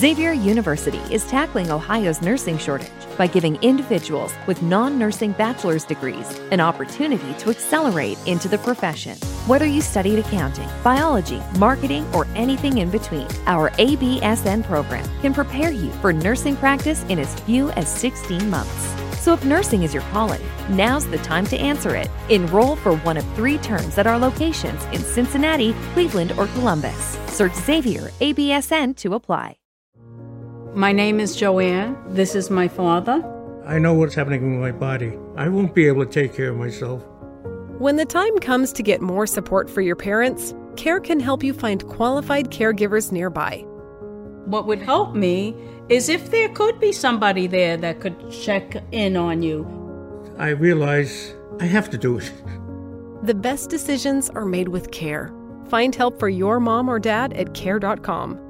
Xavier University is tackling Ohio's nursing shortage by giving individuals with non nursing bachelor's degrees an opportunity to accelerate into the profession. Whether you studied accounting, biology, marketing, or anything in between, our ABSN program can prepare you for nursing practice in as few as 16 months. So if nursing is your calling, now's the time to answer it. Enroll for one of three terms at our locations in Cincinnati, Cleveland, or Columbus. Search Xavier ABSN to apply. My name is Joanne. This is my father. I know what's happening with my body. I won't be able to take care of myself. When the time comes to get more support for your parents, CARE can help you find qualified caregivers nearby. What would help me is if there could be somebody there that could check in on you. I realize I have to do it. The best decisions are made with care. Find help for your mom or dad at care.com.